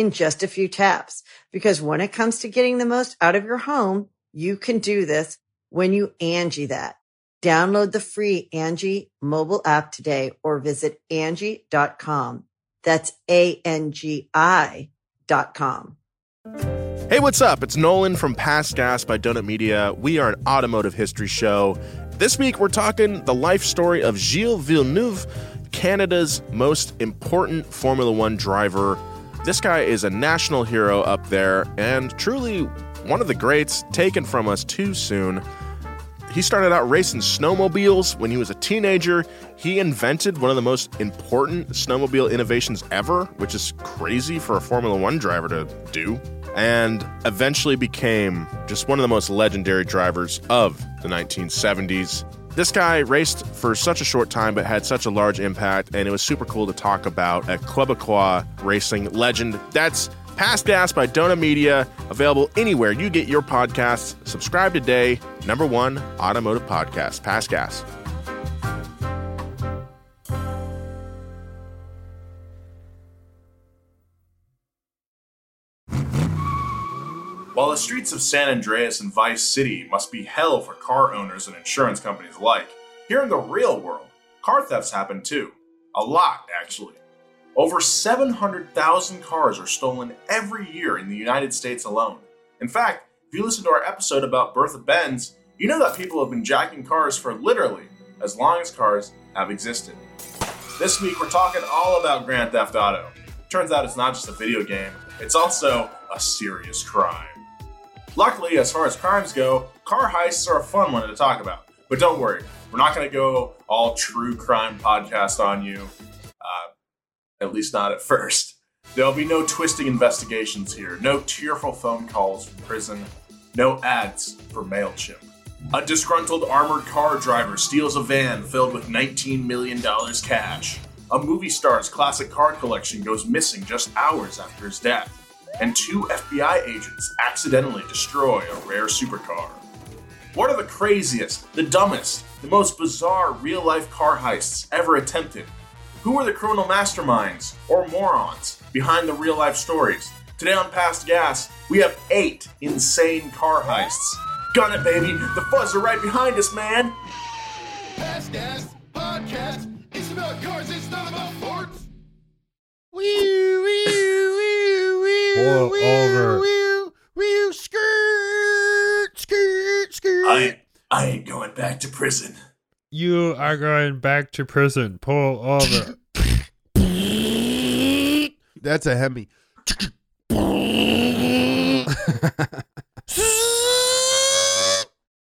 in just a few taps. Because when it comes to getting the most out of your home, you can do this when you Angi that. Download the free Angi mobile app today or visit Angi.com. That's A-N-G-I dot com. Hey, what's up? It's Nolan from Past Gas by Donut Media. We are an automotive history show. This week, we're talking the life story of Gilles Villeneuve, Canada's most important Formula One driver this guy is a national hero up there and truly one of the greats taken from us too soon. He started out racing snowmobiles when he was a teenager. He invented one of the most important snowmobile innovations ever, which is crazy for a Formula One driver to do, and eventually became just one of the most legendary drivers of the 1970s. This guy raced for such a short time but had such a large impact, and it was super cool to talk about a Quebecois racing legend. That's Past Gas by Donut Media, available anywhere you get your podcasts. Subscribe today. Number one automotive podcast, Past Gas. Streets of San Andreas and Vice City must be hell for car owners and insurance companies alike, here in the real world, car thefts happen too. A lot, actually. Over 700,000 cars are stolen every year in the United States alone. In fact, if you listen to our episode about Bertha Benz, you know that people have been jacking cars for literally as long as cars have existed. This week, we're talking all about Grand Theft Auto. Turns out it's not just a video game, it's also a serious crime. Luckily, as far as crimes go, car heists are a fun one to talk about. But don't worry, we're not going to go all true crime podcast on you, uh, at least not at first. There'll be no twisting investigations here, no tearful phone calls from prison, no ads for MailChimp. A disgruntled armored car driver steals a van filled with $19 million cash. A movie star's classic card collection goes missing just hours after his death and two FBI agents accidentally destroy a rare supercar. What are the craziest, the dumbest, the most bizarre real life car heists ever attempted? Who are the criminal masterminds or morons behind the real life stories? Today on Past Gas, we have eight insane car heists. Gun it, baby! The fuzz are right behind us, man! Past Gas Podcast. It's about cars, it's not about forts. Wee, wee, wee, wee, Pull over. wee, wee, skirt, skirt, skirt. I I ain't going back to prison. You are going back to prison. Pull over. That's a Hemi.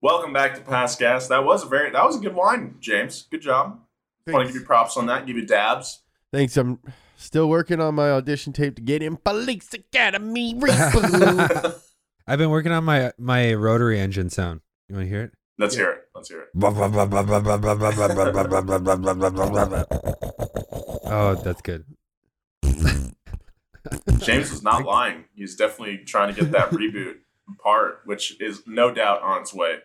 Welcome back to Past Gas. That was a very that was a good wine, James. Good job. Want to give you props on that. Give you dabs. Thanks. I'm still working on my audition tape to get in Police Academy. reboot. I've been working on my my rotary engine sound. You want to hear it? Let's hear it. Let's hear it. Oh, that's good. James was not lying. He's definitely trying to get that reboot part, which is no doubt on its way.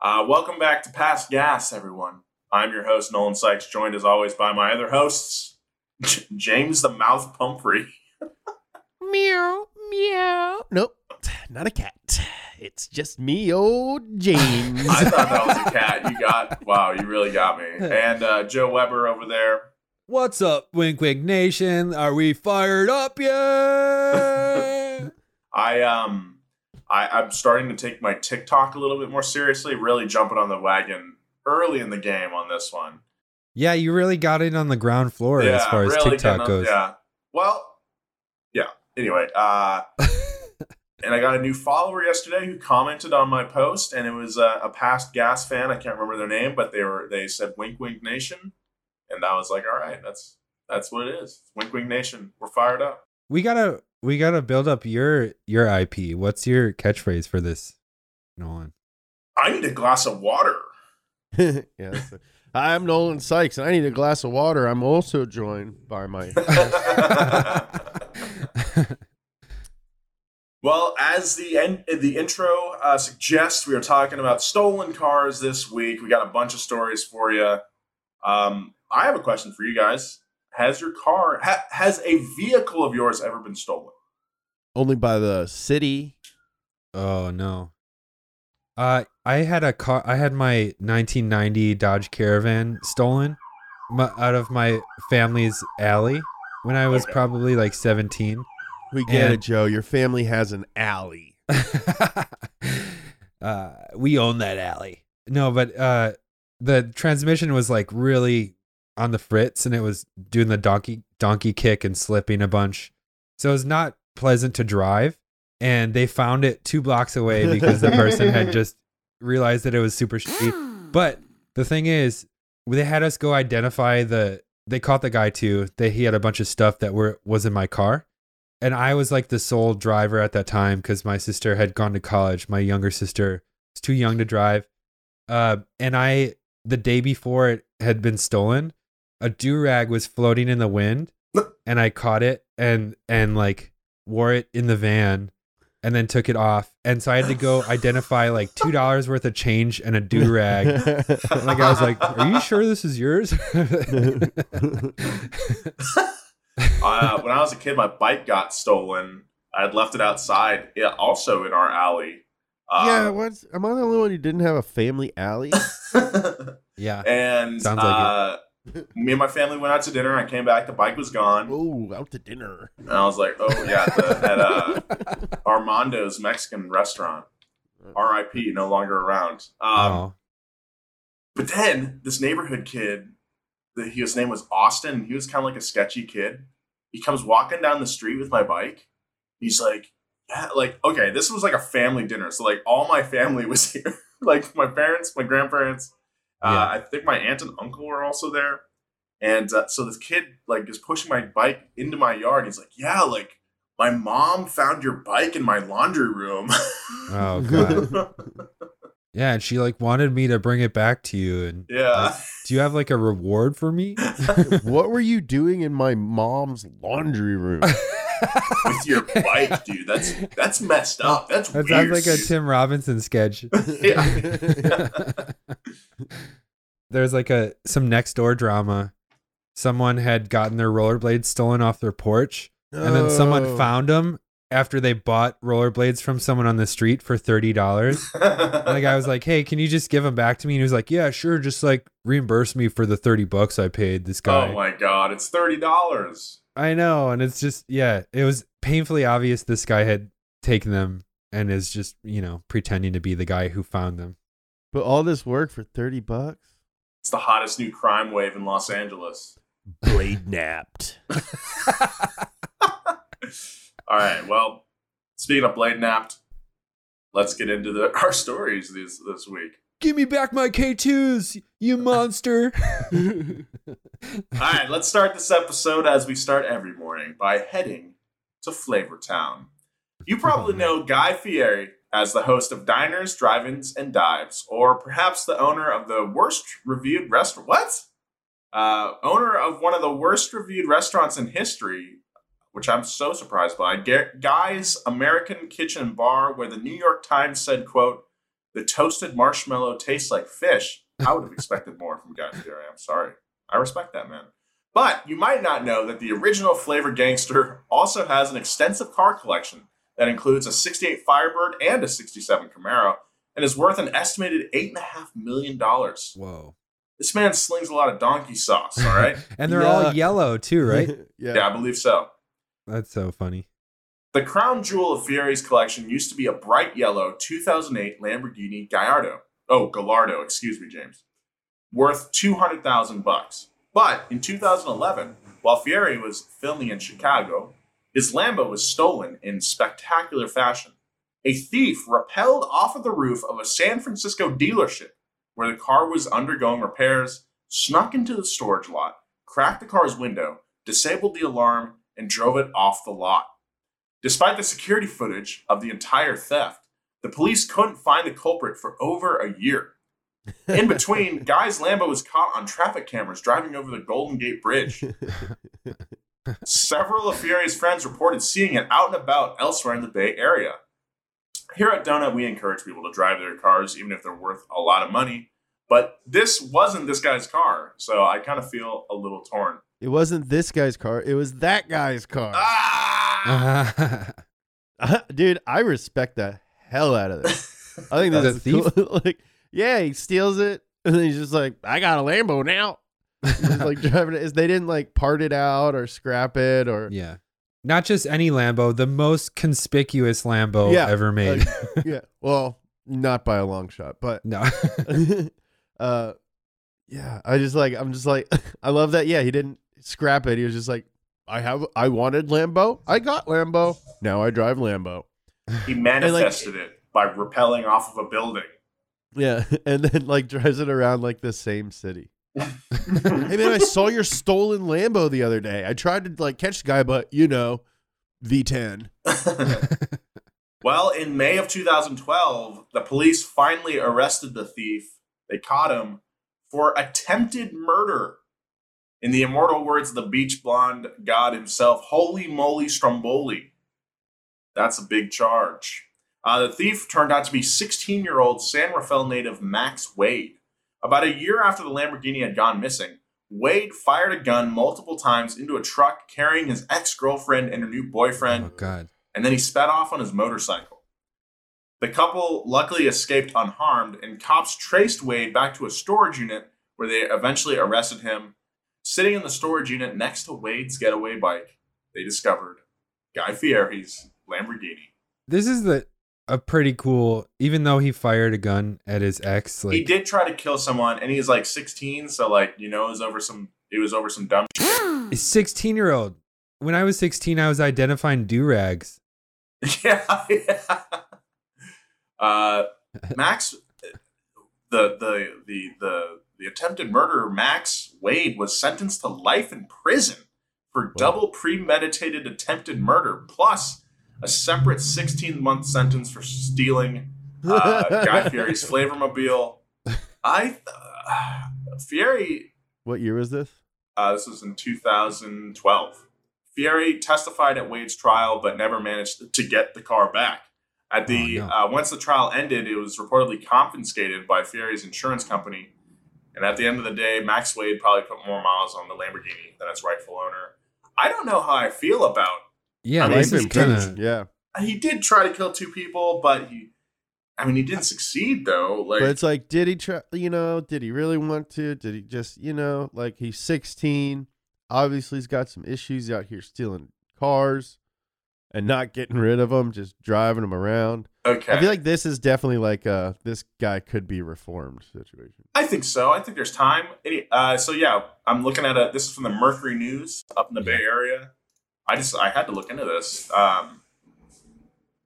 Uh, welcome back to Past Gas, everyone. I'm your host, Nolan Sykes, joined as always by my other hosts, J- James the Mouth Pumphrey. meow, meow. Nope, not a cat. It's just me, old James. I thought that was a cat. You got, wow, you really got me. And uh, Joe Weber over there. What's up, Wink Wink Nation? Are we fired up yet? I um I, I'm starting to take my TikTok a little bit more seriously, really jumping on the wagon early in the game on this one. Yeah, you really got it on the ground floor as far as really TikTok goes. Yeah. Well, yeah. Anyway, uh, and I got a new follower yesterday who commented on my post, and it was a, a past Gas fan. I can't remember their name, but they were they said "Wink Wink Nation," and I was like, "All right, that's that's what it is. Wink Wink Nation. We're fired up." We gotta we gotta build up your your IP. What's your catchphrase for this, Nolan? I need a glass of water. yeah, I'm Nolan Sykes, and I need a glass of water. I'm also joined by my. Well, as the en- the intro uh, suggests, we are talking about stolen cars this week. We got a bunch of stories for you. Um, I have a question for you guys. Has your car, ha- has a vehicle of yours ever been stolen? Only by the city. oh no. Uh, I had a car. I had my 1990 Dodge Caravan stolen my, out of my family's alley when I was probably like 17. We get And- it, Joe. Your family has an alley. uh, we own that alley. No, but uh, the transmission was like really on the fritz, and it was doing the donkey donkey kick and slipping a bunch. So it was not pleasant to drive. And they found it two blocks away because the person had just realized that it was super shitty. But the thing is, they had us go identify the. They caught the guy too. They he had a bunch of stuff that were was in my car, and I was like the sole driver at that time because my sister had gone to college. My younger sister was too young to drive. Uh, and I the day before it had been stolen, a do rag was floating in the wind, and I caught it and and like wore it in the van. And then took it off, and so I had to go identify like two dollars worth of change and a do rag. like I was like, "Are you sure this is yours?" uh, when I was a kid, my bike got stolen. I had left it outside, yeah, also in our alley. yeah, Uh, what's? Am I the only one who didn't have a family alley? yeah, and Sounds like uh, me and my family went out to dinner. I came back, the bike was gone. oh, out to dinner. And I was like, oh, yeah, the, at uh, Armando's Mexican restaurant. RIP, no longer around. Um, oh, But then this neighborhood kid, the, his name was Austin. He was kind of like a sketchy kid. He comes walking down the street with my bike. He's like, yeah, like okay, this was like a family dinner. So like all my family was here, like my parents, my grandparents. Uh, Yeah. I think my aunt and uncle were also there. And uh, so this kid like is pushing my bike into my yard. He's like, yeah, like my mom found your bike in my laundry room. oh god. Yeah, and she like wanted me to bring it back to you. And yeah. do you have like a reward for me? What were you doing in my mom's laundry room? With your bike, dude. That's that's messed up. Oh, that's That weird. sounds like a Tim Robinson sketch. Yeah. There's like a some next door drama. Someone had gotten their rollerblades stolen off their porch, and then someone Oh. found them after they bought rollerblades from someone on the street for thirty dollars. And the guy was like, "Hey, can you just give them back to me?" And he was like, "Yeah, sure. Just like reimburse me for the thirty bucks I paid this oh guy." oh my god, it's thirty dollars. I know, and it's just yeah, it was painfully obvious this guy had taken them and is just you know pretending to be the guy who found them. But all this work for 30 bucks? It's the hottest new crime wave in Los Angeles. Blade napped. All right. Well, speaking of blade napped, let's get into the, our stories this this week. Give me back my K2s, you monster. All right, let's start this episode as we start every morning by heading to Flavor Town. You probably know Guy Fieri as the host of Diners, Drive-ins, and Dives, or perhaps the owner of the worst reviewed restaurant. What? Uh, owner of one of the worst reviewed restaurants in history, which I'm so surprised by. Guy's American Kitchen Bar, where the New York Times said, "quote The toasted marshmallow tastes like fish." I would have expected more from Guy Fieri. I'm sorry. I respect that man. But you might not know that the original Flavor Gangster also has an extensive car collection that includes a 68 Firebird and a 67 Camaro and is worth an estimated $8.5 million. Whoa. This man slings a lot of donkey sauce, all right? And they're all yellow too, right? yeah. yeah, I believe so. That's so funny. The crown jewel of Fieri's collection used to be a bright yellow 2008 Lamborghini Gallardo. Oh, Gallardo, excuse me, James. Worth 200,000 bucks. But in 2011, while Fieri was filming in Chicago, his Lambo was stolen in spectacular fashion. A thief rappelled off of the roof of a San Francisco dealership where the car was undergoing repairs, snuck into the storage lot, cracked the car's window, disabled the alarm, and drove it off the lot. Despite the security footage of the entire theft, the police couldn't find the culprit for over a year. In between, Guy's Lambo was caught on traffic cameras driving over the Golden Gate Bridge. Several of Fieri's friends reported seeing it out and about elsewhere in the Bay Area. Here at Donut, we encourage people to drive their cars, even if they're worth a lot of money. But this wasn't this guy's car, so I kind of feel a little torn. It wasn't this guy's car. It was that guy's car. Ah! Dude, I respect the hell out of this. I think The this is thief? cool. like, yeah, he steals it, and then he's just like, "I got a Lambo now." Like driving it. They didn't like part it out or scrap it or yeah. Not just any Lambo, the most conspicuous Lambo Yeah, ever made. yeah. Well, not by a long shot, but no. uh, yeah. I just like I'm just like I love that. Yeah, he didn't scrap it. He was just like, I have I wanted Lambo. I got Lambo. Now I drive Lambo. He manifested it by rappelling off of a building. Yeah, and then like drives it around like the same city. hey man, I saw your stolen Lambo the other day. I tried to like catch the guy, but you know, V10. well, in May of 2012, the police finally arrested the thief. They caught him for attempted murder. In the immortal words of the beach blonde god himself, holy moly stromboli. That's a big charge. Uh, the thief turned out to be 16 year old San Rafael native Max Wade. About a year after the Lamborghini had gone missing, Wade fired a gun multiple times into a truck carrying his ex girlfriend and her new boyfriend oh God. and then he sped off on his motorcycle. The couple luckily escaped unharmed, and cops traced Wade back to a storage unit where they eventually arrested him. Sitting in the storage unit next to Wade's getaway bike, they discovered Guy Fieri's Lamborghini. This is the a pretty cool even though he fired a gun at his ex, like he did try to kill someone, and he's like 16, so like you know, it was over some it was over some dumb. a 16 year old. When I was 16, I was identifying do rags. yeah, yeah. Uh, Max, the the the the the attempted murderer Max Wade was sentenced to life in prison for double premeditated attempted murder, plus a separate 16 month sentence for stealing uh, Guy Fieri's Flavormobile. I uh, Fieri What year was this? uh, this was in 2012. Fieri testified at Wade's trial, but never managed to get the car back. At the Oh, no. uh, once the trial ended, it was reportedly confiscated by Fieri's insurance company. And at the end of the day, Max Wade probably put more miles on the Lamborghini than its rightful owner. I don't know how I feel about. Yeah, I mean, this life is in kind prison. of Yeah, He did try to kill two people, but he, I mean, he didn't succeed though. Like but it's like, did he try? You know, did he really want to? Did he just, you know, like he's 16. Obviously, he's got some issues out here stealing cars and not getting rid of them, just driving them around. okay, I feel like this is definitely like uh this guy could be reformed situation. I think so. I think there's time. Uh, so yeah, I'm looking at a. This is from the Mercury News up in the Bay Area. I just I had to look into this. Um,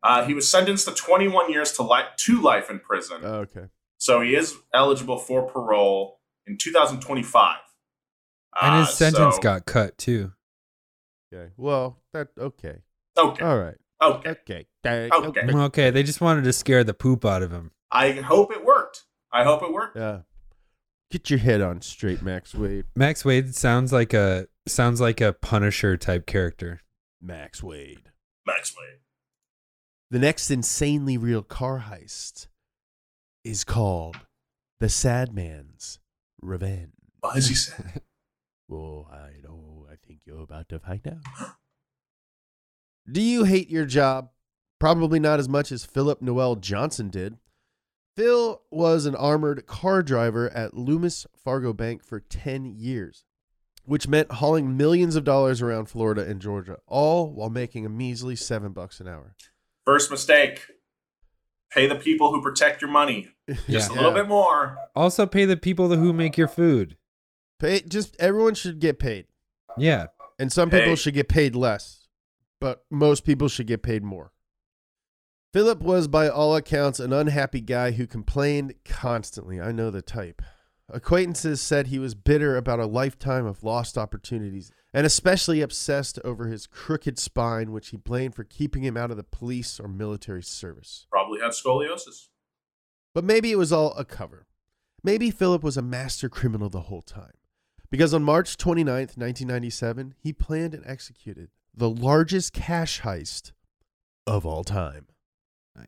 uh, he was sentenced to 21 years to life to life in prison. Oh, okay. so he is eligible for parole in 2025. and his Uh, sentence so- got cut too. Okay. Well, that okay. Okay. All right. Okay. Okay. Okay. Okay. Mm, okay, they just wanted to scare the poop out of him. I hope it worked. I hope it worked. Yeah. Get your head on straight, Max Wade. Max Wade sounds like a sounds like a Punisher type character. Max Wade. Max Wade. The next insanely real car heist is called The Sad Man's Revenge. What has he said? Well, I know. I think you're about to find out. Do you hate your job? Probably not as much as Philip Noel Johnson did. Phil was an armored car driver at Loomis Fargo Bank for 10 years. which meant hauling millions of dollars around Florida and Georgia, all while making a measly seven bucks an hour. First mistake. Pay the people who protect your money just a Yeah. little bit more. Also, pay the people who make your food. Pay just everyone should get paid. Yeah. And some people should get paid less, but most people should get paid more. Philip was, by all accounts, an unhappy guy who complained constantly. I know the type. Acquaintances said he was bitter about a lifetime of lost opportunities and especially obsessed over his crooked spine, which he blamed for keeping him out of the police or military service. Probably had scoliosis. But maybe it was all a cover. Maybe Philip was a master criminal the whole time. Because on March 29th, 1997, he planned and executed the largest cash heist of all time. Nice.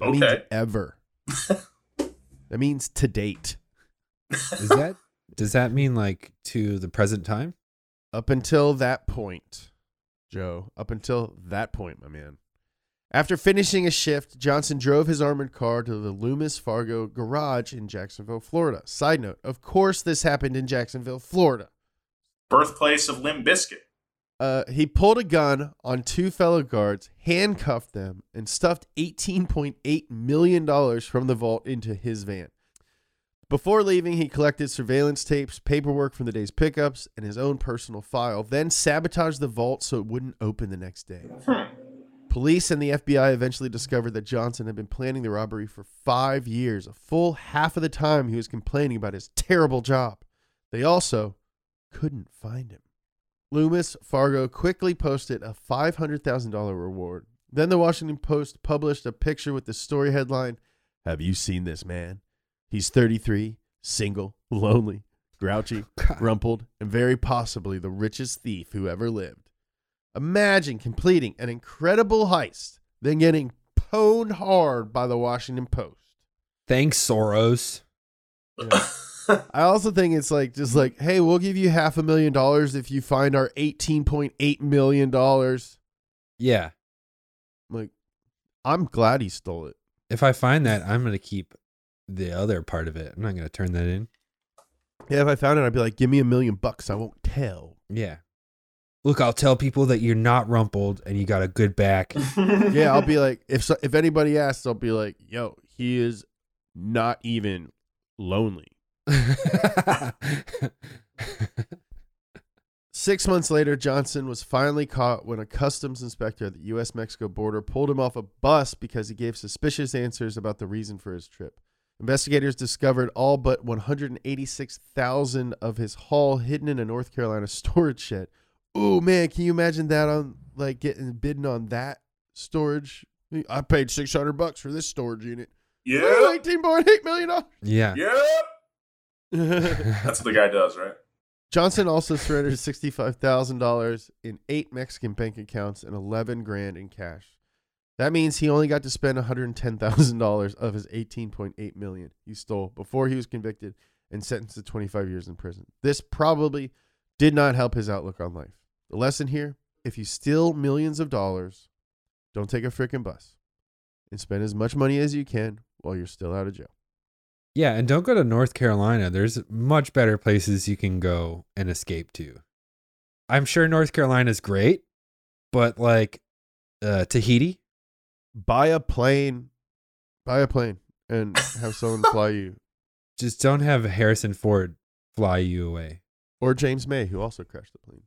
That means Okay. ever. that means to date. Is that does that mean like to the present time? Up until that point, Joe, up until that point, my man. After finishing a shift, Johnson drove his armored car to the Loomis Fargo garage in Jacksonville, Florida. Side note, of course, this happened in Jacksonville, Florida. Birthplace of Limp Bizkit. Uh, he pulled a gun on two fellow guards, handcuffed them, and stuffed $18.8 million from the vault into his van. Before leaving, he collected surveillance tapes, paperwork from the day's pickups, and his own personal file, then sabotaged the vault so it wouldn't open the next day. Police and the FBI eventually discovered that Johnson had been planning the robbery for five years, a full half of the time he was complaining about his terrible job. They also couldn't find him. Loomis Fargo quickly posted a $500,000 reward. Then the Washington Post published a picture with the story headline Have you seen this man? He's 33, single, lonely, grouchy, rumpled, and very possibly the richest thief who ever lived. Imagine completing an incredible heist, then getting pwned hard by the Washington Post. Thanks, Soros. I also think it's like just like, hey, we'll give you half a million dollars if you find our eighteen point eight million dollars. Yeah. Like, I'm glad he stole it. If I find that, I'm gonna keep the other part of it. I'm not gonna turn that in. Yeah, if I found it, I'd be like, give me a million bucks. I won't tell. Yeah. Look, I'll tell people that you're not rumpled and you got a good back. Yeah, I'll be like, if so, if anybody asks, I'll be like, yo, he is not even lonely. Six months later, Johnson was finally caught when a customs inspector at the U.S. Mexico border pulled him off a bus because he gave suspicious answers about the reason for his trip. Investigators discovered all but 186,000 of his haul hidden in a North Carolina storage shed. Oh man, can you imagine that on like getting bidden on that storage? I paid 600 bucks for this storage unit. yeah. $18.8 million. yeah. Yeah. That's what the guy does, right? Johnson also surrendered $65,000 in eight Mexican bank accounts and 11 grand in cash. That means he only got to spend $110,000 of his 18.8 million he stole before he was convicted and sentenced to 25 years in prison. This probably did not help his outlook on life. The lesson here, if you steal millions of dollars, don't take a freaking bus and spend as much money as you can while you're still out of jail. Yeah, and don't go to North Carolina. There's much better places you can go and escape to. I'm sure North Carolina's great, but like uh, Tahiti, Buy a plane, buy a plane and have someone fly you just don't have Harrison Ford fly you away. or James May, who also crashed the plane.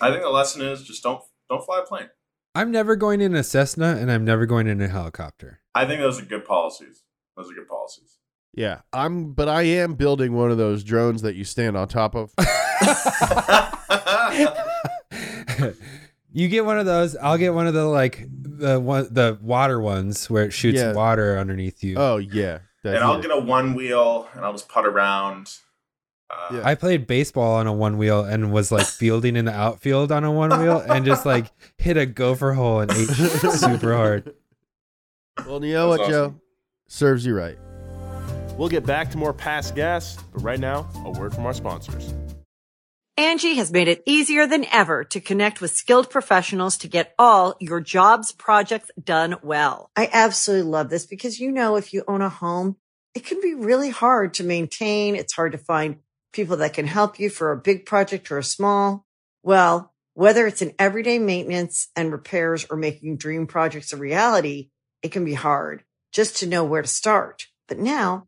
I think the lesson is just don't don't fly a plane. I'm never going in a Cessna and I'm never going in a helicopter. I think those are good policies. Those are good policies. Yeah, I'm, but I am building one of those drones that you stand on top of. you get one of those. I'll get one of the like the one the water ones where it shoots Yeah. water underneath you. Oh yeah, and I'll it. get a one wheel and I'll just putt around. Uh, Yeah. I played baseball on a one wheel and was like fielding in the outfield on a one wheel and just like hit a gopher hole and ate super hard. Well, you know That's what, Joe? awesome. Serves you right. We'll get back to more past gas, but right now, a word from our sponsors. Angi has made it easier than ever to connect with skilled professionals to get all your jobs projects done well. I absolutely love this because, you know, if you own a home, it can be really hard to maintain. It's hard to find people that can help you for a big project or a small. Well, whether it's in everyday maintenance and repairs or making dream projects a reality, it can be hard just to know where to start. But now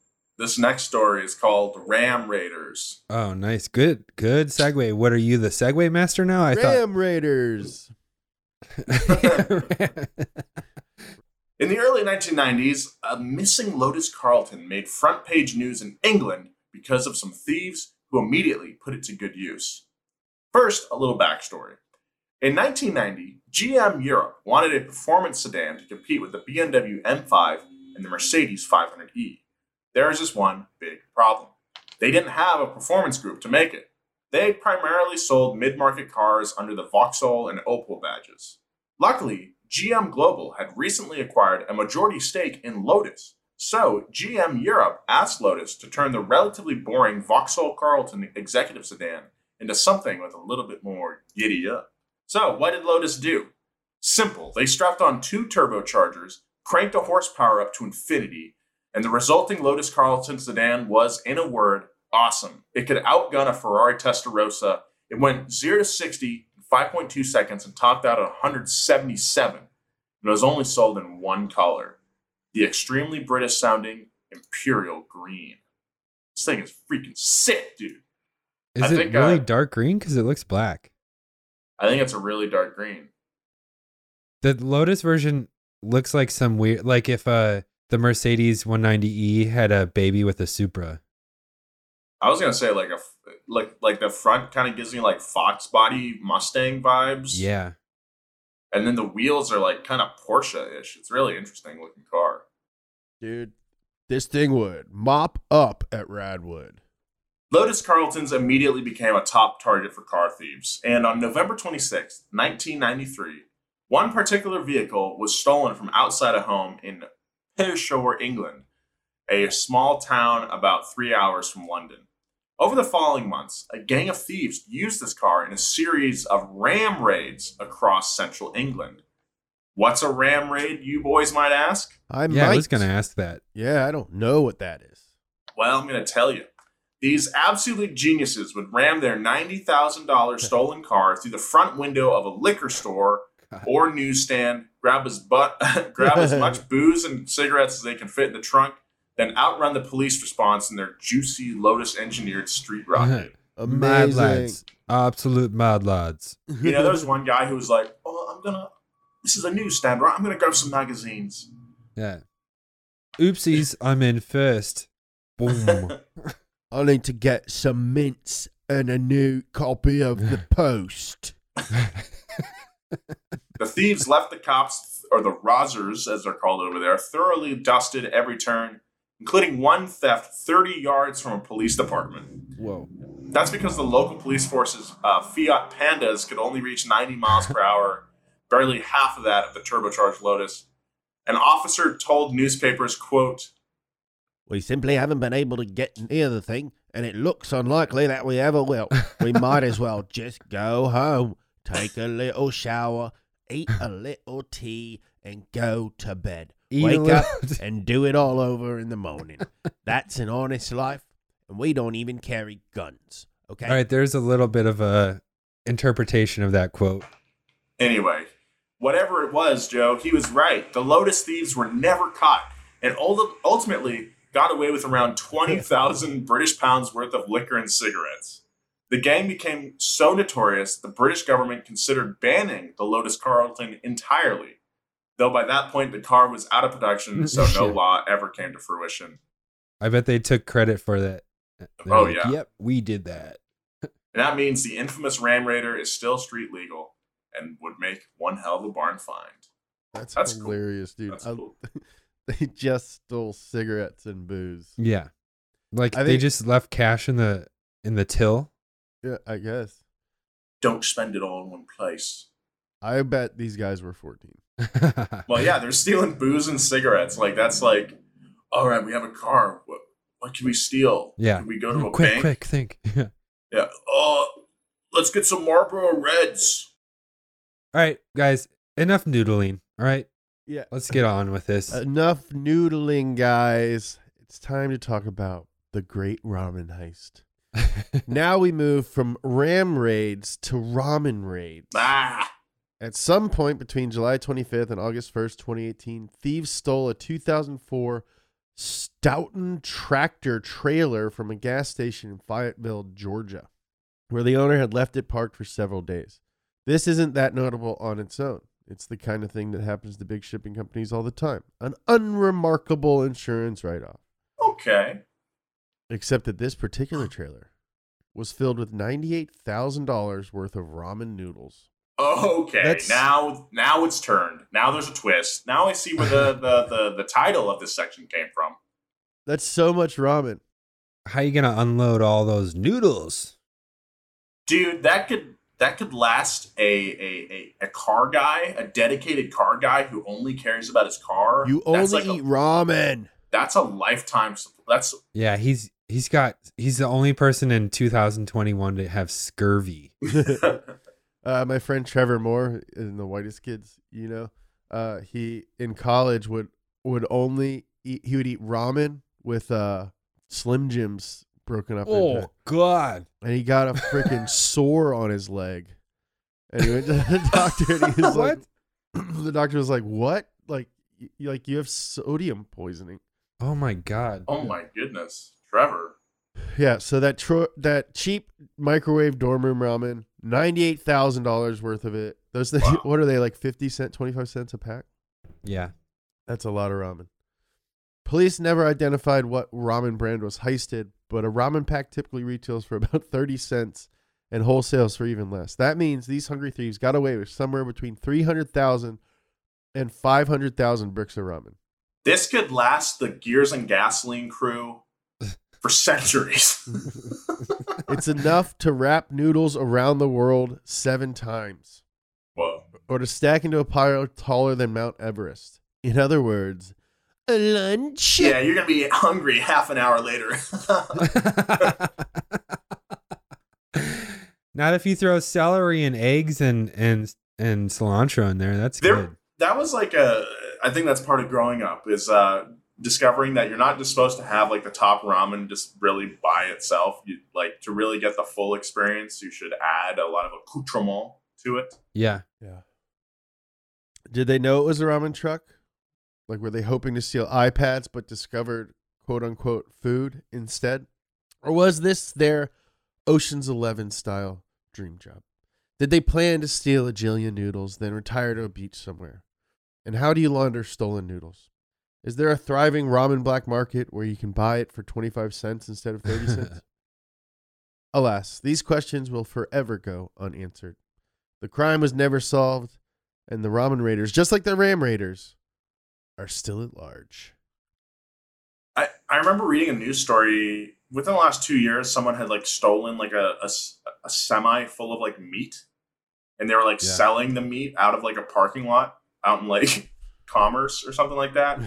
this next story is called Ram Raiders. Oh, nice. Good. Good segue. What are you, the segue master now? I Ram Raiders. In the early 1990s, a missing Lotus Carlton made front page news in England because of some thieves who immediately put it to good use. First, a little backstory. In 1990, GM Europe wanted a performance sedan to compete with the BMW M5 and the Mercedes 500e. There is just one big problem. They didn't have a performance group to make it. They primarily sold mid market cars under the Vauxhall and Opel badges. Luckily, GM Global had recently acquired a majority stake in Lotus, so GM Europe asked Lotus to turn the relatively boring Vauxhall Carlton executive sedan into something with a little bit more giddy up. So, what did Lotus do? Simple. They strapped on two turbochargers, cranked a horsepower up to infinity, and the resulting Lotus Carlton sedan was, in a word, awesome. It could outgun a Ferrari Testarossa. It went 0 to 60 in 5.2 seconds and topped out at 177. And it was only sold in one color the extremely British sounding Imperial Green. This thing is freaking sick, dude. Is I it think, really uh, dark green? Because it looks black. I think it's a really dark green. The Lotus version looks like some weird, like if uh the Mercedes 190e had a baby with a Supra. I was gonna say like a like like the front kind of gives me like Fox body Mustang vibes. Yeah. and then the wheels are like kind of Porsche-ish. It's really interesting looking car. Dude, this thing would mop up at Radwood. Lotus Carltons immediately became a top target for car thieves, and on November 26, 1993, one particular vehicle was stolen from outside a home in Pershore, England, a small town about three hours from London. Over the following months, a gang of thieves used this car in a series of ram raids across central England. What's a ram raid, you boys might ask? I yeah, might. I was gonna ask that. Yeah, I don't know what that is. Well, I'm going to tell you. These absolute geniuses would ram their $90,000 stolen car through the front window of a liquor store or newsstand, grab as, butt, grab as much booze and cigarettes as they can fit in the trunk, then outrun the police response in their juicy Lotus engineered street rocket. Amazing. Mad lads, absolute mad lads. you know, there was one guy who was like, Oh, I'm going to, this is a newsstand, right? I'm going to grab some magazines. Yeah. Oopsies, I'm in first. Boom. I need to get some mints and a new copy of the Post. The thieves left the cops, or the Rozzers, as they're called over there, thoroughly dusted every turn, including one theft 30 yards from a police department. Whoa. That's because the local police force's uh, Fiat Pandas could only reach 90 miles per hour, barely half of that of the turbocharged Lotus. An officer told newspapers, quote, We simply haven't been able to get near the thing, and it looks unlikely that we ever will. We might as well just go home, take a little shower, eat a little tea, and go to bed. Eat Wake little up and do it all over in the morning. That's an honest life, and we don't even carry guns. Okay? All right, there's a little bit of a interpretation of that quote. Anyway, whatever it was, Joe, he was right. The Lotus thieves were never caught and ul- ultimately got away with around 20,000 British pounds worth of liquor and cigarettes. The gang became so notorious, the British government considered banning the Lotus Carlton entirely. Though by that point, the car was out of production, so no law ever came to fruition. I bet they took credit for that. Uh, They're Oh, like, yeah. Yep, we did that. And that means the infamous Ram Raider is still street legal and would make one hell of a barn find. That's, That's cool. hilarious, dude. That's I- cool. they just stole cigarettes and booze. Yeah. Like I they think- just left cash in the in the till. Yeah, I guess. Don't spend it all in one place. I bet these guys were 14. Well, yeah, they're stealing booze and cigarettes. Like that's like, all right, we have a car. What what can we steal? Yeah. can we go to a quick, bank? quick, think. All Yeah. Oh, let's get some Marlboro Reds. All right, guys, enough noodling. All right, Yeah. let's get on with this. Enough noodling, guys. It's time to talk about the great ramen heist. now we move from ram raids to ramen raids. Ah, At some point between July 25th and August 1st, 2018, thieves stole a 2004 Stoughton tractor trailer from a gas station in Fayetteville, Georgia, where the owner had left it parked for several days. This isn't that notable on its own. It's the kind of thing that happens to big shipping companies all the time. An unremarkable insurance write off. okay. Except that this particular trailer was filled with $98,000 worth of ramen noodles. Okay, That's- now now it's turned. Now there's a twist. Now I see where the, the, the, the title of this section came from. That's so much ramen. How you gonna unload all those noodles? Dude, that could that could last a, a, a, a car guy, a dedicated car guy who only cares about his car. You only like eat a, ramen. that's a lifetime supp- that's Yeah, he's he's got he's the only person in 2021 to have scurvy. Uh, my friend Trevor Moore in the whitest kids, you know, uh, he in college would would only eat. He would eat ramen with uh, Slim Jims broken up into, Oh God! and he got a freaking sore on his leg. And he went to the doctor, and he was like, the doctor was like, "What? Like, y- like you have sodium poisoning?" Oh my God! oh my goodness. Trevor. Yeah, so that tro- that cheap microwave dorm room ramen, ninety eight thousand dollars worth of it. Those things, Wow. what are they like? Fifty cent, twenty five cents a pack. Yeah, That's a lot of ramen. Police never identified what ramen brand was heisted, but a ramen pack typically retails for about 30 cents and wholesales for even less. That means these hungry thieves got away with somewhere between 300,000 and 500,000 bricks of ramen. This could last the Gears and Gasoline crew for centuries. It's enough to wrap noodles around the world seven times Whoa. or to stack into a pile taller than Mount Everest. In other words, a lunch. Yeah, you're gonna be hungry half an hour later. Not if you throw celery and eggs and and and cilantro in there. That's there, good. that was like a. I think that's part of growing up is uh, discovering that you're not just supposed to have like the top ramen just really by itself. You like to really get the full experience. You should add a lot of accoutrement to it. Yeah. Yeah. Did they know it was a ramen truck? Like, were they hoping to steal iPads but discovered quote unquote food instead? Or was this their Ocean's Eleven style dream job? Did they plan to steal a jillion noodles, then retire to a beach somewhere? And how do you launder stolen noodles? Is there a thriving ramen black market where you can buy it for 25 cents instead of 30 cents? Alas, these questions will forever go unanswered. The crime was never solved, and the Ramen Raiders, just like the Ram Raiders, are still at large. I, I remember reading a news story within the last two years. Someone had like stolen like a a semi full of like meat, and they were like Yeah. selling the meat out of like a parking lot out in like Commerce or something like that.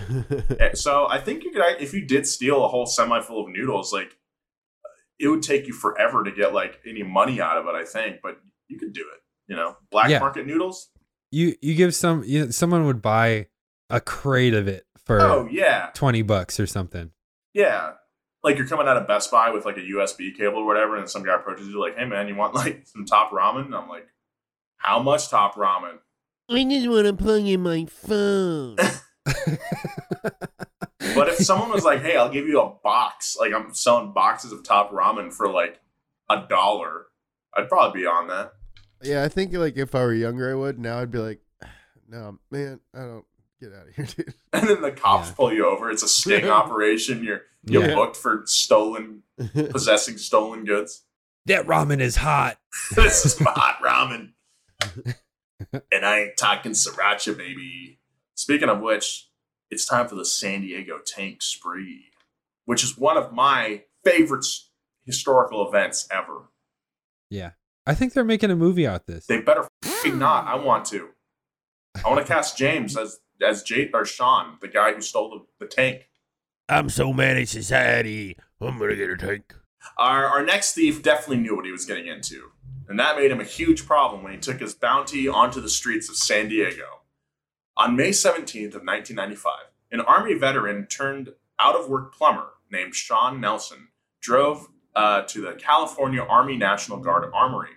So I think you could if you did steal a whole semi full of noodles, like it would take you forever to get like any money out of it. I think, but you could do it. You know, black Yeah. market noodles. You you give some you someone would buy a crate of it for Oh yeah, 20 bucks or something. yeah. Like you're coming out of Best Buy with like a USB cable or whatever, and some guy approaches you like, "Hey man, you want like some top ramen?" And I'm like, "How much top ramen?" I just want to plug in my phone. But if someone was like, "Hey, I'll give you a box," like I'm selling boxes of top ramen for like a dollar, I'd probably be on that. yeah, I think like if I were younger, I would. Now I'd be like, no, man, I don't. Get out of here, dude. And then the cops Yeah. pull you over. It's a sting operation. You're you're Yeah. booked for stolen possessing stolen goods. That ramen is hot. this is hot ramen. And I ain't talking sriracha, baby. Speaking of which, it's time for the San Diego Tank Spree, which is one of my favorite historical events ever. Yeah. I think they're making a movie out this. They better f***ing not. I want to. I want to cast James as as Jay or Sean, the guy who stole the, the tank. I'm so mad at society. I'm gonna get a tank. Our, our next thief definitely knew what he was getting into, and that made him a huge problem when he took his bounty onto the streets of San Diego. On May 17th of 1995, an Army veteran turned out-of-work plumber named Sean Nelson drove uh, to the California Army National Guard Armory.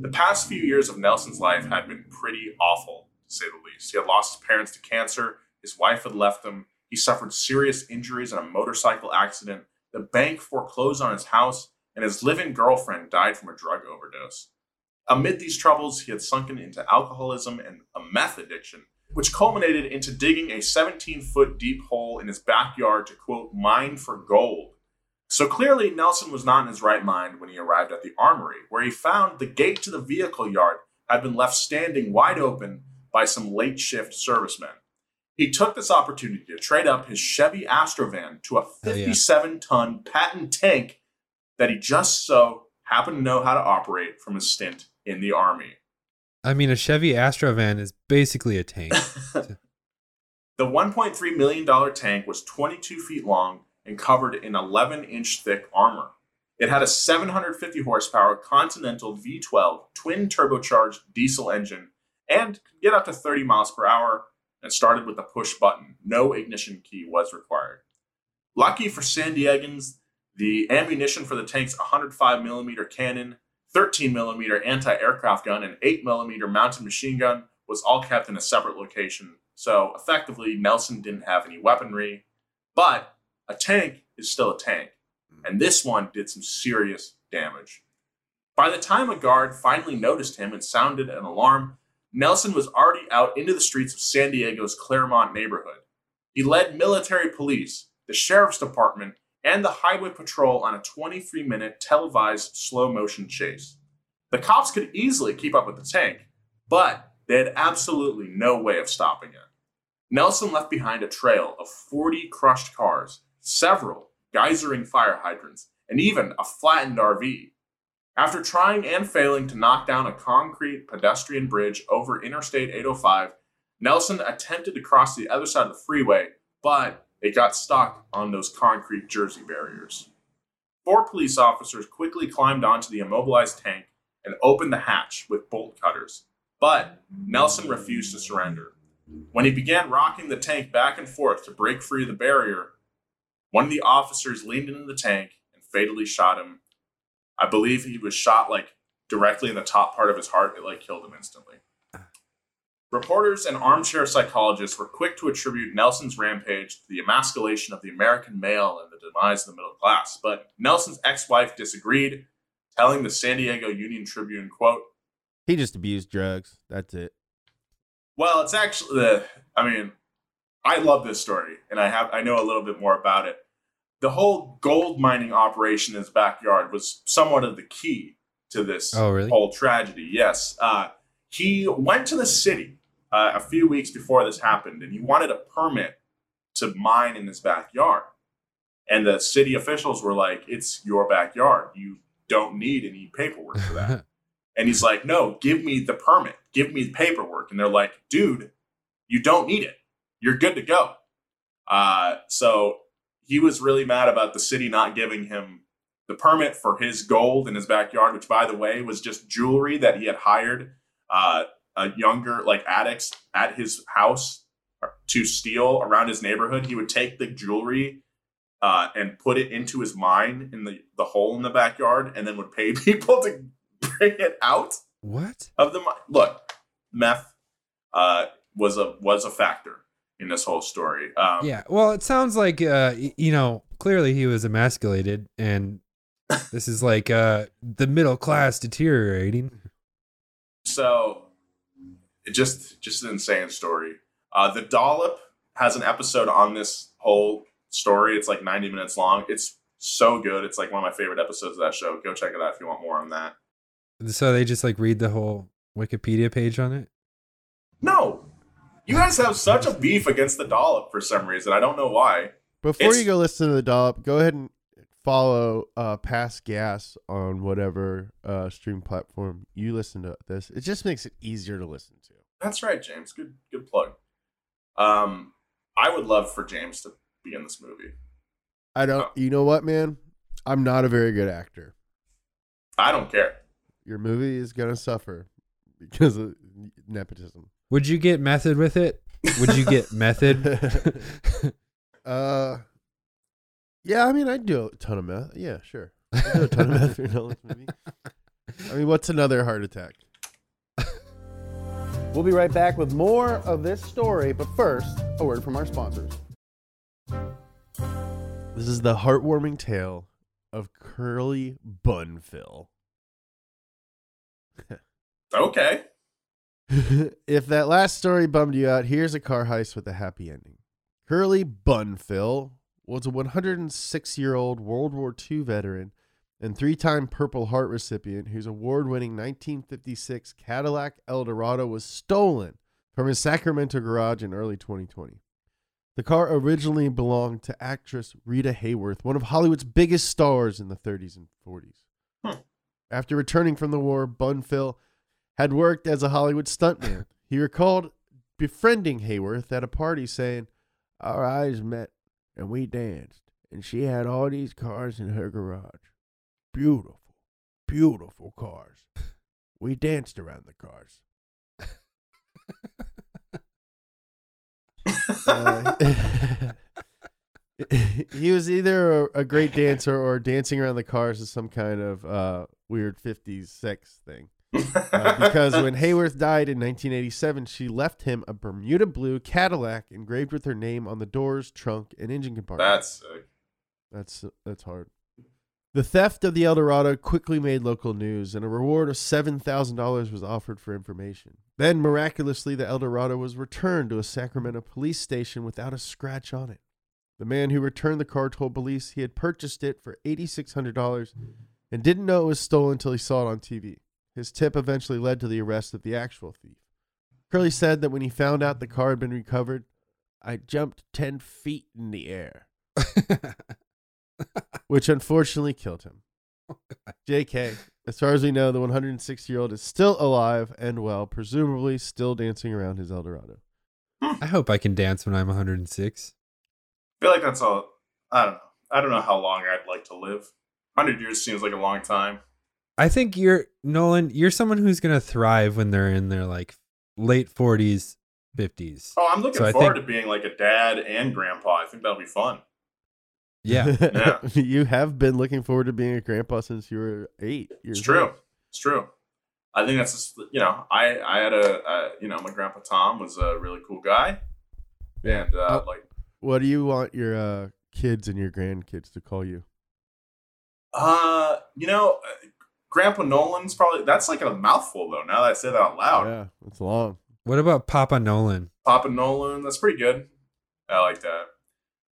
The past few years of Nelson's life had been pretty awful, to say the least. He had lost his parents to cancer, his wife had left him, he suffered serious injuries in a motorcycle accident, the bank foreclosed on his house, and his living girlfriend died from a drug overdose. Amid these troubles, he had sunken into alcoholism and a meth addiction, which culminated into digging a 17 foot deep hole in his backyard to quote, mine for gold. So clearly, Nelson was not in his right mind when he arrived at the armory, where he found the gate to the vehicle yard had been left standing wide open by some late shift servicemen. He took this opportunity to trade up his Chevy Astrovan to a 57 ton Patton tank that he just so happened to know how to operate from his stint in the Army. I mean, a Chevy Astrovan is basically a tank. The $1.3 million tank was 22 feet long and covered in 11 inch thick armor. It had a 750 horsepower Continental V12 twin turbocharged diesel engine and could get up to 30 miles per hour and started with a push button. No ignition key was required. Lucky for San Diegans, the ammunition for the tank's 105 millimeter cannon, 13 millimeter anti-aircraft gun, and 8 millimeter mounted machine gun was all kept in a separate location. So effectively, Nelson didn't have any weaponry, but a tank is still a tank, hmm. and this one did some serious damage. By the time a guard finally noticed him and sounded an alarm, Nelson was already out into the streets of San Diego's Clairemont neighborhood. He led military police, the sheriff's department, and the highway patrol on a 23 minute televised slow motion chase. The cops could easily keep up with the tank, but they had absolutely no way of stopping it. Nelson left behind a trail of 40 crushed cars, several geysering fire hydrants, and even a flattened RV. After trying and failing to knock down a concrete pedestrian bridge over Interstate 805, Nelson attempted to cross the other side of the freeway, but it got stuck on those concrete Jersey barriers. Four police officers quickly climbed onto the immobilized tank and opened the hatch with bolt cutters, but Nelson refused to surrender. When he began rocking the tank back and forth to break free of the barrier, one of the officers leaned into the tank and fatally shot him. I believe he was shot like directly in the top part of his heart. It like killed him instantly. Reporters and armchair psychologists were quick to attribute Nelson's rampage to the emasculation of the American male and the demise of the middle class, but Nelson's ex-wife disagreed, telling the San Diego Union Tribune, quote, He just abused drugs. That's it. Well, it's actually the. I mean, I love this story, and I have I know a little bit more about it. The whole gold mining operation in his backyard was somewhat of the key to this Oh, really? whole tragedy. Yes, uh, he went to the city uh, a few weeks before this happened, and he wanted a permit to mine in his backyard. And the city officials were like, "It's your backyard. You don't need any paperwork for that." And he's like, no, give me the permit, give me the paperwork. And they're like, dude, you don't need it. You're good to go. Uh, so he was really mad about the city not giving him the permit for his gold in his backyard, which, by the way, was just jewelry that he had hired uh, a younger, like addicts at his house to steal around his neighborhood. He would take the jewelry uh, and put it into his mine in the, the hole in the backyard and then would pay people to bring it out what? of the mi- look meth uh was a was a factor in this whole story um Yeah. Well, it sounds like uh, you know, clearly he was emasculated, and this is like uh, the middle class deteriorating. so it just just an insane story Uh, the Dollop has an episode on this whole story. It's like 90 minutes long. It's so good. It's like one of my favorite episodes of that show. Go check it out if you want more on that. So they just like read the whole Wikipedia page on it. No, you guys have such a beef against the Dollop for some reason. I don't know why. Before It's- you go listen to the dollop, go ahead and follow uh Past Gas on whatever uh stream platform you listen to this. It just makes it easier to listen to. That's right, James. Good, good plug. Um, I would love for James to be in this movie. I don't you know what, man? I'm not a very good actor. I don't care. Your movie is gonna suffer because of nepotism. Would you get method with it? Would you get method? Uh yeah, I mean I'd do a ton of meth. Yeah, sure. I'd do a ton of meth for Nolan's movie. I mean, what's another heart attack? We'll be right back with more of this story, but first, a word from our sponsors. This is the heartwarming tale of Curly Bunfill. Okay. if that last story bummed you out, here's a car heist with a happy ending. Curly Bunfill was a 106 year old World War II veteran and three time Purple Heart recipient whose award winning 1956 Cadillac Eldorado was stolen from his Sacramento garage in early 2020. The car originally belonged to actress Rita Hayworth, one of Hollywood's biggest stars in the 30s and 40s. Hmm. After returning from the war, Bunfill had worked as a Hollywood stuntman. he recalled befriending Hayworth at a party, saying, Our eyes met and we danced, and she had all these cars in her garage. Beautiful, beautiful cars. We danced around the cars. Uh, he was either a, a great dancer or dancing around the cars is some kind of uh, weird 50s sex thing. Uh, because when Hayworth died in 1987, she left him a Bermuda blue Cadillac engraved with her name on the doors, trunk, and engine compartment. That's sick. That's that's hard. The theft of the Eldorado quickly made local news, and a reward of seven thousand dollars was offered for information. Then, miraculously, the Eldorado was returned to a Sacramento police station without a scratch on it. The man who returned the car told police he had purchased it for eighty six hundred dollars and didn't know it was stolen until he saw it on TV. His tip eventually led to the arrest of the actual thief. Curley said that when he found out the car had been recovered, I jumped ten feet in the air which unfortunately killed him. JK, as far as we know, the 106 year old is still alive and well, presumably still dancing around his Eldorado. Hmm. I hope I can dance when I'm 106. I feel like that's all. I don't know. I don't know how long I'd like to live. Hundred years seems like a long time. I think you're Nolan. You're someone who's gonna thrive when they're in their like late 40s, 50s. Oh, I'm looking So forward think- to being like a dad and grandpa. I think that'll be fun. Yeah. Yeah. you have been looking forward to being a grandpa since you were eight years It's true. old. It's true. I think that's just you know I I had a uh, you know my grandpa Tom was a really cool guy, and uh, Oh. like What do you want your uh, kids and your grandkids to call you? uh you know uh, Grandpa Nolan's probably that's like a mouthful though. Now that I say that out loud, Yeah, it's long. What about Papa Nolan? Papa Nolan, that's pretty good. I like that.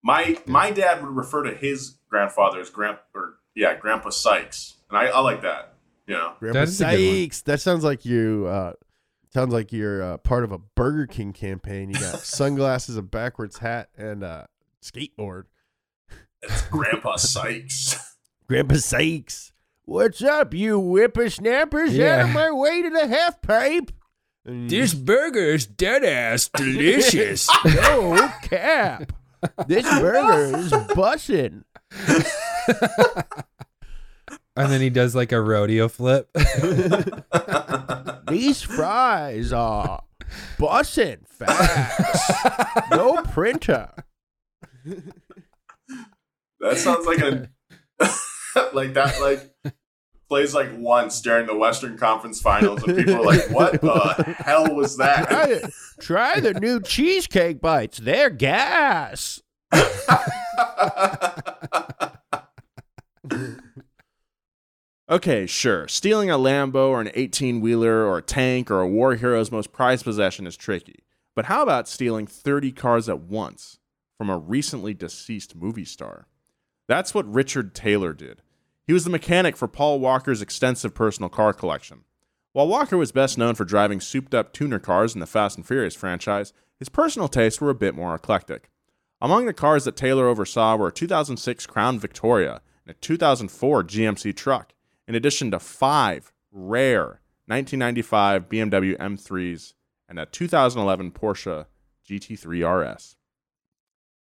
My my dad would refer to his grandfather as grand or yeah Grandpa Sykes, and I, I like that. You know, Grandpa That is a good one. Sykes. That sounds like you. Uh, sounds like you're uh, part of a Burger King campaign. You got sunglasses, a backwards hat, and a skateboard. it's Grandpa Sykes. Grandpa Sykes. What's up, you whippersnappers? Yeah. Out of my way to the half pipe. And burger is dead ass delicious. no cap. This burger is bussin'. and then he does like a rodeo flip. These fries are bussin' fast. no printer. that sounds like a like that like plays like once during the Western Conference Finals, and people are like, "What the hell was Try, that?" Try the new cheesecake bites. They're gas. Okay, sure. Stealing a Lambo or an 18 wheeler or a tank or a war hero's most prized possession is tricky. But how about stealing 30 cars at once from a recently deceased movie star? That's what Richard Taylor did. He was the mechanic for Paul Walker's extensive personal car collection. While Walker was best known for driving souped up tuner cars in the Fast and Furious franchise, his personal tastes were a bit more eclectic. Among the cars that Taylor oversaw were a 2006 Crown Victoria and a 2004 GMC truck, in addition to five rare 1995 BMW M3s and a 2011 Porsche GT3 RS.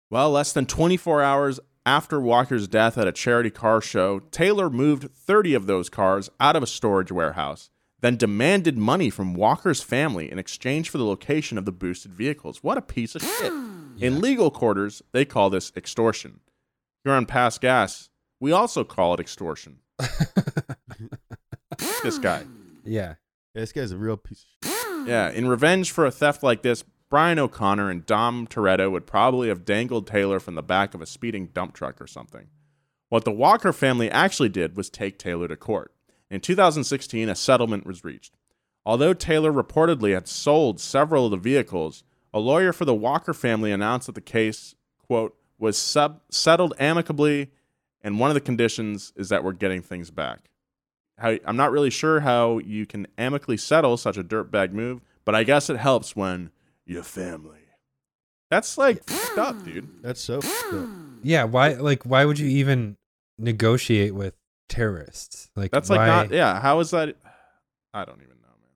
Well, less than 24 hours after Walker's death at a charity car show, Taylor moved 30 of those cars out of a storage warehouse, then demanded money from Walker's family in exchange for the location of the boosted vehicles. What a piece of shit. In legal quarters, they call this extortion. Here on Past Gas, we also call it extortion. this guy. Yeah. Yeah, this guy's a real piece of shit. Yeah, in revenge for a theft like this, Brian O'Connor and Dom Toretto would probably have dangled Taylor from the back of a speeding dump truck or something. What the Walker family actually did was take Taylor to court. In 2016, a settlement was reached. Although Taylor reportedly had sold several of the vehicles, a lawyer for the Walker family announced that the case, quote, was sub- settled amicably, and one of the conditions is that we're getting things back. How, I'm not really sure how you can amicably settle such a dirtbag move, but I guess it helps when your family. That's like fucked up, dude. That's so fucked up. Yeah. Why? Like, why would you even negotiate with terrorists? Like, That's like why- not. Yeah, how is that? I don't even know, man.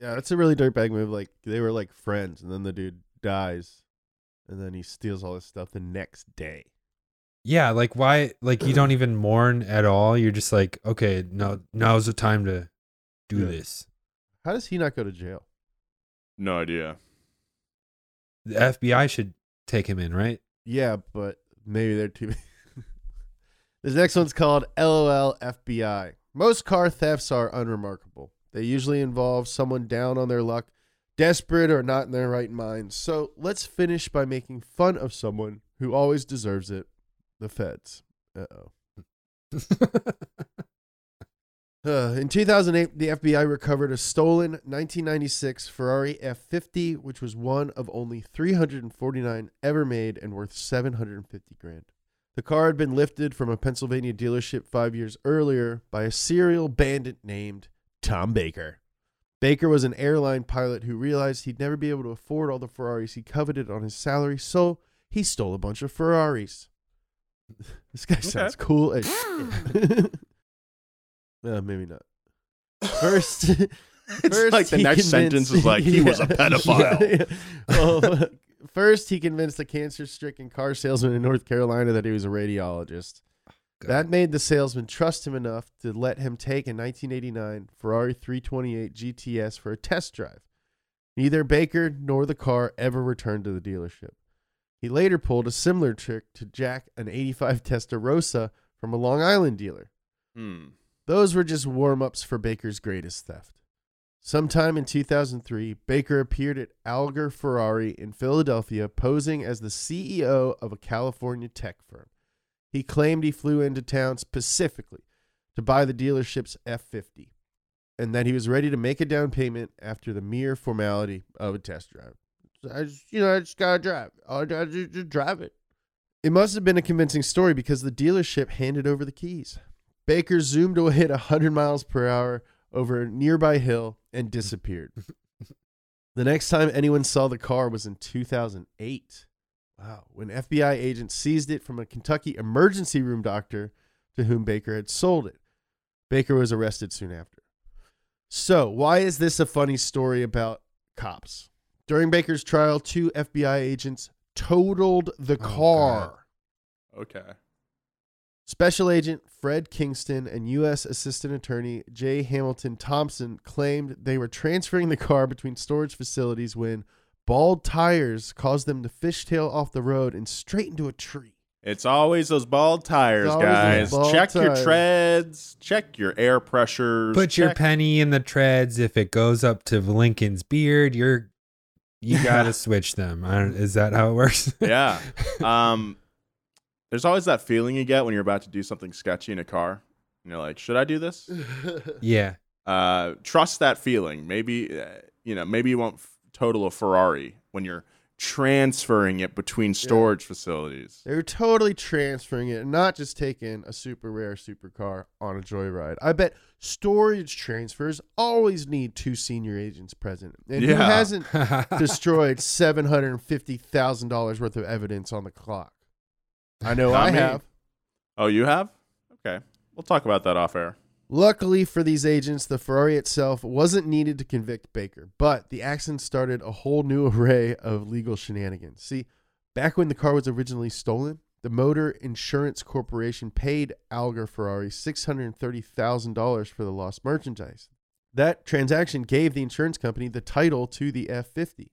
Yeah, that's a really dirtbag move. Like they were like friends, and then the dude dies, and then he steals all his stuff the next day. Yeah. Like, why? Like, you don't even mourn at all. You're just like, okay, now now's the time to do Yeah. this. How does he not go to jail? No idea. The FBI should take him in, right? Yeah, but maybe they're too. this next one's called LOL FBI. Most car thefts are unremarkable. They usually involve someone down on their luck, desperate or not in their right mind. So let's finish by making fun of someone who always deserves it the feds. Uh oh. Uh, in 2008, the FBI recovered a stolen 1996 Ferrari F50, which was one of only 349 ever made and worth 750 grand. The car had been lifted from a Pennsylvania dealership five years earlier by a serial bandit named Tom Baker. Baker was an airline pilot who realized he'd never be able to afford all the Ferraris he coveted on his salary, so he stole a bunch of Ferraris. this guy sounds cool as shit. Uh, maybe not. First, first like the next sentence is like, he was a pedophile. Yeah, yeah. Well, first, he convinced a cancer-stricken car salesman in North Carolina that he was a radiologist. That made the salesman trust him enough to let him take a 1989 Ferrari 328 GTS for a test drive. Neither Baker nor the car ever returned to the dealership. He later pulled a similar trick to jack an 85 Testarossa from a Long Island dealer. Hmm. Those were just warm ups for Baker's greatest theft. Sometime in 2003, Baker appeared at Algar Ferrari in Philadelphia posing as the CEO of a California tech firm. He claimed he flew into town specifically to buy the dealership's F50 and that he was ready to make a down payment after the mere formality of a test drive. I just, you know, I just gotta drive. I just drive it. It must have been a convincing story because the dealership handed over the keys. Baker zoomed away at 100 miles per hour over a nearby hill and disappeared. the next time anyone saw the car was in 2008. Wow. When FBI agents seized it from a Kentucky emergency room doctor to whom Baker had sold it. Baker was arrested soon after. So, why is this a funny story about cops? During Baker's trial, two FBI agents totaled the Oh, car. Okay. Special Agent Fred Kingston and U.S. Assistant Attorney J. Hamilton Thompson claimed they were transferring the car between storage facilities when bald tires caused them to fishtail off the road and straight into a tree. It's always those bald tires, It's always those guys. bald check your tires. treads. Check your air pressures. Put your check- penny in the treads. If it goes up to Lincoln's beard, you're you gotta switch them. I don't, is that how it works? yeah. Um, there's always that feeling you get when you're about to do something sketchy in a car. And you're like, should I do this? yeah. Uh, trust that feeling. Maybe, uh, you know, maybe you won't f- total a Ferrari when you're transferring it between storage facilities. They were totally transferring it and not just taking a super rare supercar on a joyride. I bet storage transfers always need two senior agents present. And who hasn't destroyed seven hundred and fifty thousand dollars worth of evidence on the clock? I know Not I me. have. Oh, you have? Okay. We'll talk about that off air. Luckily for these agents, the Ferrari itself wasn't needed to convict Baker, but the accident started a whole new array of legal shenanigans. See, back when the car was originally stolen, the Motor Insurance Corporation paid Algar Ferrari $630,000 for the lost merchandise. That transaction gave the insurance company the title to the F50,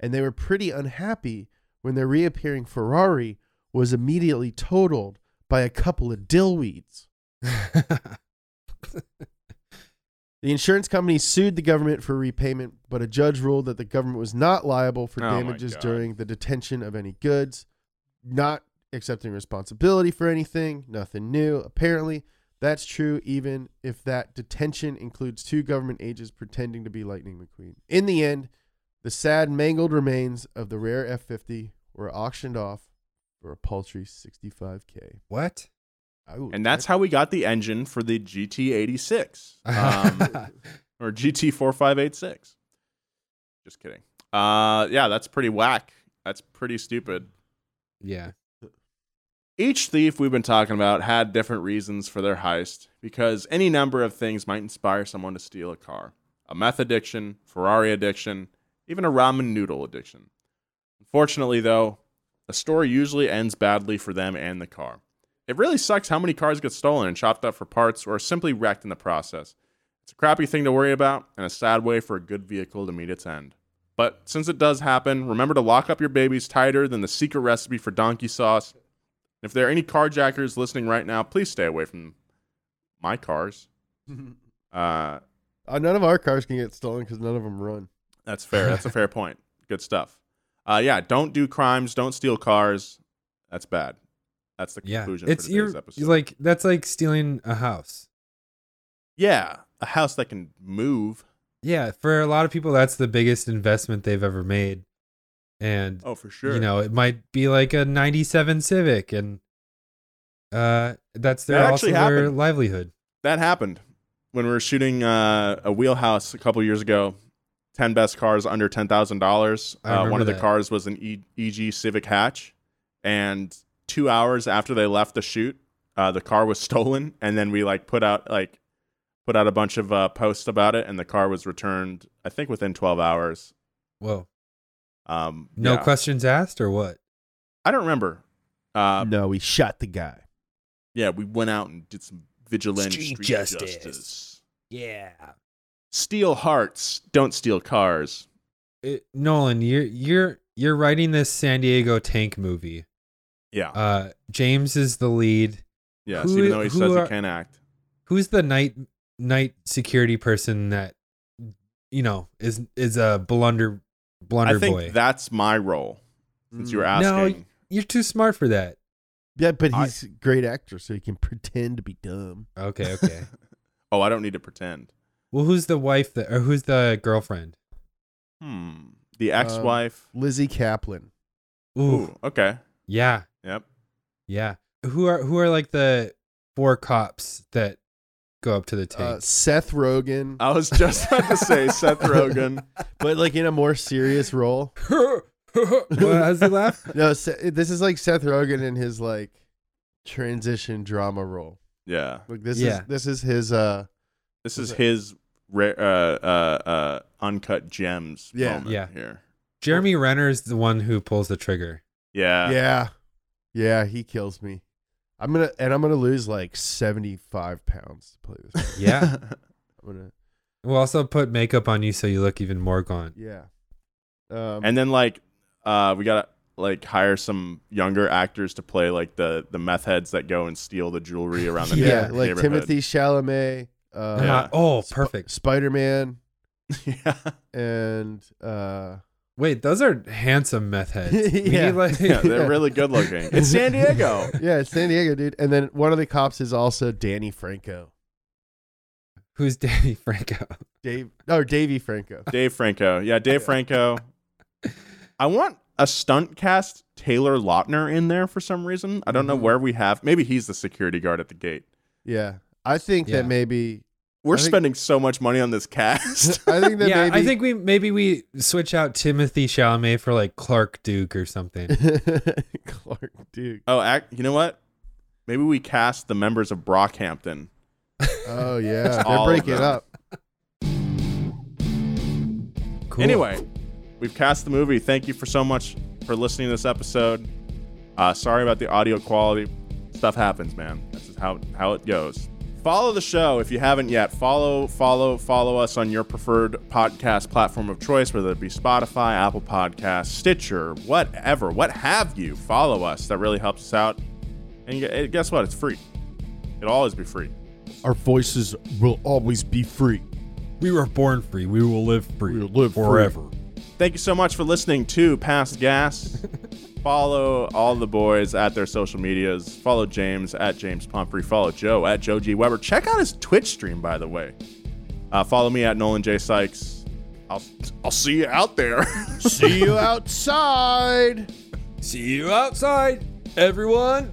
and they were pretty unhappy when their reappearing Ferrari was immediately totaled by a couple of dillweeds. The insurance company sued the government for repayment, but a judge ruled that the government was not liable for Oh damages during the detention of any goods, not accepting responsibility for anything, nothing new. Apparently, that's true even if that detention includes two government agents pretending to be Lightning McQueen. In the end, the sad, mangled remains of the rare F 50 were auctioned off for a paltry 65K. what? Oh, And that's how we got the engine for the GT86 um, or GT4586. Just kidding. Uh, yeah, that's pretty whack. That's pretty stupid. yeah. Each thief we've been talking about had different reasons for their heist because any number of things might inspire someone to steal a car a meth addiction, Ferrari addiction, even a ramen noodle addiction. Unfortunately, though, the story usually ends badly for them and the car. It really sucks how many cars get stolen and chopped up for parts or are simply wrecked in the process. It's a crappy thing to worry about and a sad way for a good vehicle to meet its end. But since it does happen, remember to lock up your babies tighter than the secret recipe for donkey sauce. If there are any carjackers listening right now, please stay away from my cars. Uh, Uh, none of our cars can get stolen because none of them run. that's fair. That's a fair point. Good stuff. Uh, yeah, don't do crimes. Don't steal cars. That's bad. That's the conclusion Yeah. It's for today's you're, episode. like that's like stealing a house. yeah, a house that can move. Yeah, for a lot of people that's the biggest investment they've ever made. And Oh, for sure. you know, it might be like a 97 Civic and uh that's their That also their livelihood. that happened when we were shooting uh, a wheelhouse a couple years ago. Ten best cars under ten thousand dollars. Uh, one remember of the that. cars was an e- EG Civic hatch, and two hours after they left the shoot, uh, the car was stolen. And then we like put out like put out a bunch of uh, posts about it, and the car was returned. I think within twelve hours. Whoa. Um, No yeah. questions asked or what? I don't remember. Uh, no, we shot the guy. Yeah, we went out and did some vigilante Street street, justice. justice. Yeah. Steal hearts, don't steal cars. It, Nolan, you're you're you're writing this San Diego tank movie. Yeah. Uh James is the lead. Yes, Who- even though he says are- he can't act. Who's the night night security person that you know is is a blunder blunder I think boy? that's my role. Since you were Mm. No, asking. You're too smart for that. Yeah, but he's a great actor, so he can pretend to be dumb. Okay, okay. oh, I don't need to pretend. Well, who's the wife that or who's the girlfriend? Hmm. The ex-wife. Lizzy Caplan. Ooh, Ooh. Okay. yeah, Yep. yeah. Who are who are like the four cops that go up to the Uh. Seth Rogen, I was just about to say Seth Rogen. but like in a more serious role. what how's he laugh? No, this is like Seth Rogen in his like transition drama role. Yeah. Like this Yeah. is this is his uh This is his rare, uh, uh, uh, uncut gems Yeah. moment Yeah. here. Jeremy Renner's the one who pulls the trigger. Yeah. yeah. Yeah, he kills me. I'm gonna and I'm gonna lose like seventy five pounds to play this. game. Yeah. I'm gonna we'll also put makeup on you so you look even more gaunt. yeah. Um and then like, uh, we gotta like hire some younger actors to play like the the meth heads that go and steal the jewelry around the yeah, neigh- like. Timothée Chalamet, uh Yeah. oh, perfect. Spider Man yeah. and uh Wait, those are handsome meth heads. Yeah. need, like- yeah, they're really good looking. It's San Diego. yeah, it's San Diego, dude. And then one of the cops is also Danny Franco. Who's Danny Franco? Dave or Davey Franco. Dave Franco. Yeah, Dave Franco. I want a stunt cast Taylor Lautner in there for some reason. I don't know where we have. Maybe he's the security guard at the gate. Yeah, I think Yeah. that maybe. We're think- spending so much money on this cast. I think that yeah, maybe. I think we maybe we switch out Timothée Chalamet for like Clark Duke or something. Clark Duke. oh, act, you know what? Maybe we cast the members of Brockhampton. Oh yeah, they're breaking them. up. Cool. Anyway, we've cast the movie. Thank you for so much for listening to this episode. Uh, sorry about the audio quality. Stuff happens, man. This is how how it goes. Follow the show if you haven't yet. Follow, follow, follow us on your preferred podcast platform of choice, whether it be Spotify, Apple Podcasts, Stitcher, whatever. What have you? Follow us. That really helps us out. And eh, guess what? It's free. It'll always be free. Our voices will always be free. we were born free. We will live free. We will live free. forever. Thank you so much for listening to Past Gas. Follow all the boys at their social medias. Follow James at James Pumphrey. Follow Joe at Joe G. Weber. Check out his Twitch stream, by the way. Uh, follow me at Nolan J. Sykes. I'll, I'll see you out there. See you outside. See you outside, everyone.